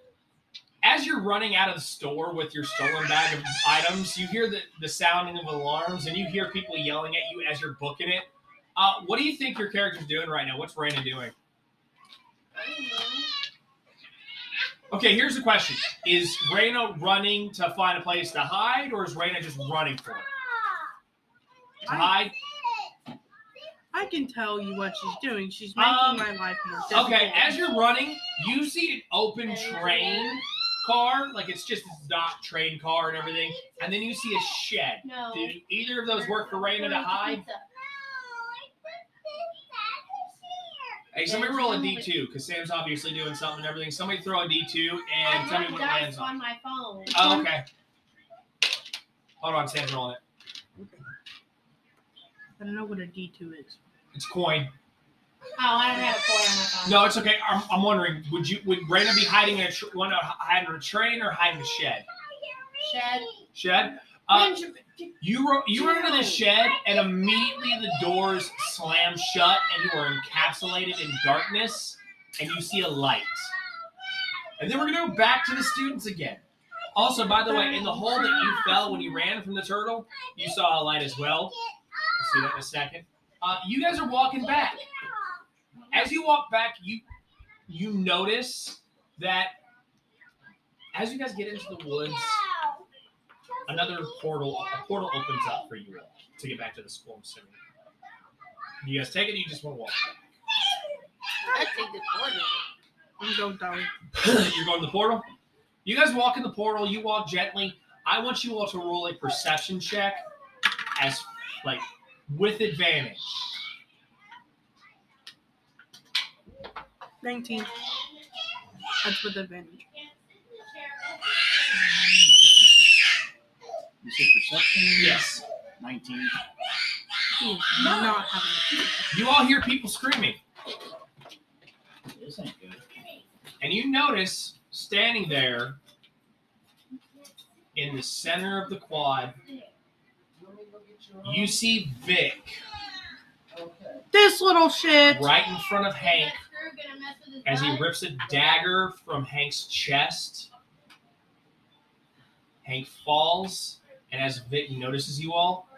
A: as you're running out of the store with your stolen bag of items, you hear the, the sounding of alarms and you hear people yelling at you as you're booking it. Uh, what do you think your character's doing right now? What's Raina doing?
D: I don't know.
A: Okay, here's the question: Is Raina running to find a place to hide, or is Raina just running for it? To hide.
E: I can tell you what she's doing. She's making
A: Um,
E: my life more difficult.
A: Okay, as you're running, you see an open train car, like it's just a dot train car and everything, and then you see a shed.
D: No.
A: Do either of those work for Raina to hide?
D: Pizza.
A: Hey, somebody roll a D2 because Sam's obviously doing something and everything. Somebody throw a D2 and
D: I
A: tell me
D: have
A: what it
D: dice
A: lands on.
D: on my phone.
A: Oh, okay. Hold on, Sam's rolling it.
E: I don't know what a D two is.
A: It's coin.
D: Oh, I don't have a coin on my phone.
A: No, it's okay. I'm, I'm wondering, would you would Raina be hiding in a tr- want to hide in a train or hide in a shed?
D: Shed.
A: Shed. Uh, you ro- you run into the shed and immediately the doors slam shut and you are encapsulated in darkness and you see a light. And then we're gonna go back to the students again. Also, by the way, in the hole that you fell when you ran from the turtle, you saw a light as well. We'll see that in a second. Uh, you guys are walking back. As you walk back, you you notice that as you guys get into the woods, another portal a portal opens up for you all to get back to the school. I'm assuming. You guys take it. You just want to walk
B: I take the portal.
E: I'm going down.
A: You're going to the portal. You guys walk in the portal. You walk gently. I want you all to roll a perception check, as like with advantage.
E: Nineteen. That's with advantage.
C: You said perception?
A: Yes.
C: 19.
E: He's not having a.
A: You all hear people screaming,
C: This ain't good.
A: and you notice standing there in the center of the quad. You see Vic
E: This little shit.
A: right in front of Hank
D: Screw gonna mess with his
A: as he rips a dagger from Hank's chest. Hank falls, and as Vic notices you all,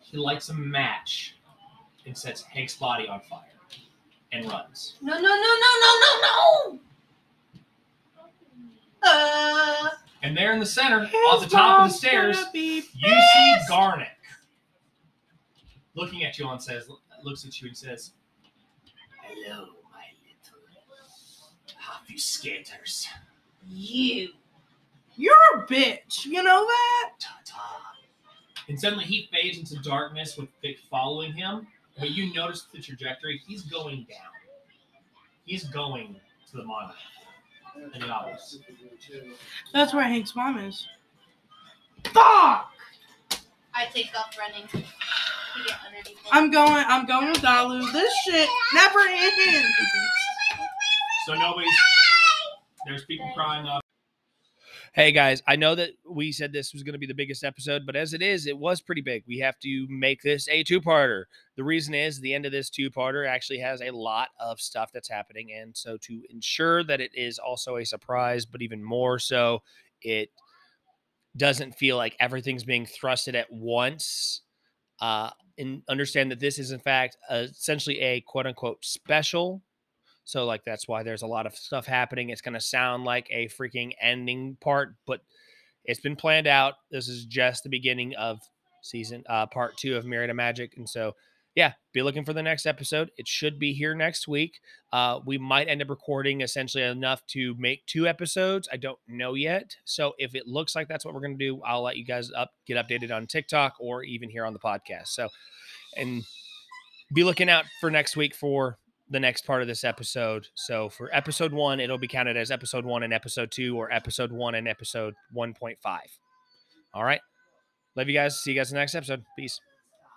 A: he lights a match and sets Hank's body on fire and runs.
B: No, no, no, no, no, no, no. Uh,
A: And there in the center, off the top of the stairs, you see Garnet looking at you and says, looks at you and says, "Hello, my little obfuscators."
B: you.
E: You're a bitch. You know that?
A: Ta-ta. And suddenly he fades into darkness with Vic following him. But you notice the trajectory. He's going down. He's going to the monolith. In the obelisk.
E: That's where Hank's mom is. Fuck!
D: I take off running to get underneath. him.
E: I'm going. I'm going with Dalu. This shit never ends.
A: So nobody's. There's people crying up. Hey guys, I know that we said this was going to be the biggest episode, but as it is, it was pretty big. We have to make this a two parter. The reason is the end of this two parter actually has a lot of stuff that's happening. And so, to ensure that it is also a surprise, but even more so, it doesn't feel like everything's being thrusted at once. Uh, and understand that this is, in fact, uh, essentially a quote unquote special so like that's why there's a lot of stuff happening. It's gonna sound like a freaking ending part, but it's been planned out. This is just the beginning of season uh part two of Myriad of Magic. And so yeah, be looking for the next episode. It should be here next week. Uh we might end up recording essentially enough to make two episodes. I don't know yet. So if it looks like that's what we're gonna do, I'll let you guys up get updated on TikTok or even here on the podcast. So and be looking out for next week for the next part of this episode. So for episode one, it'll be counted as episode one and episode two, or episode one and episode 1.5. All right. Love you guys. See you guys in the next episode. Peace.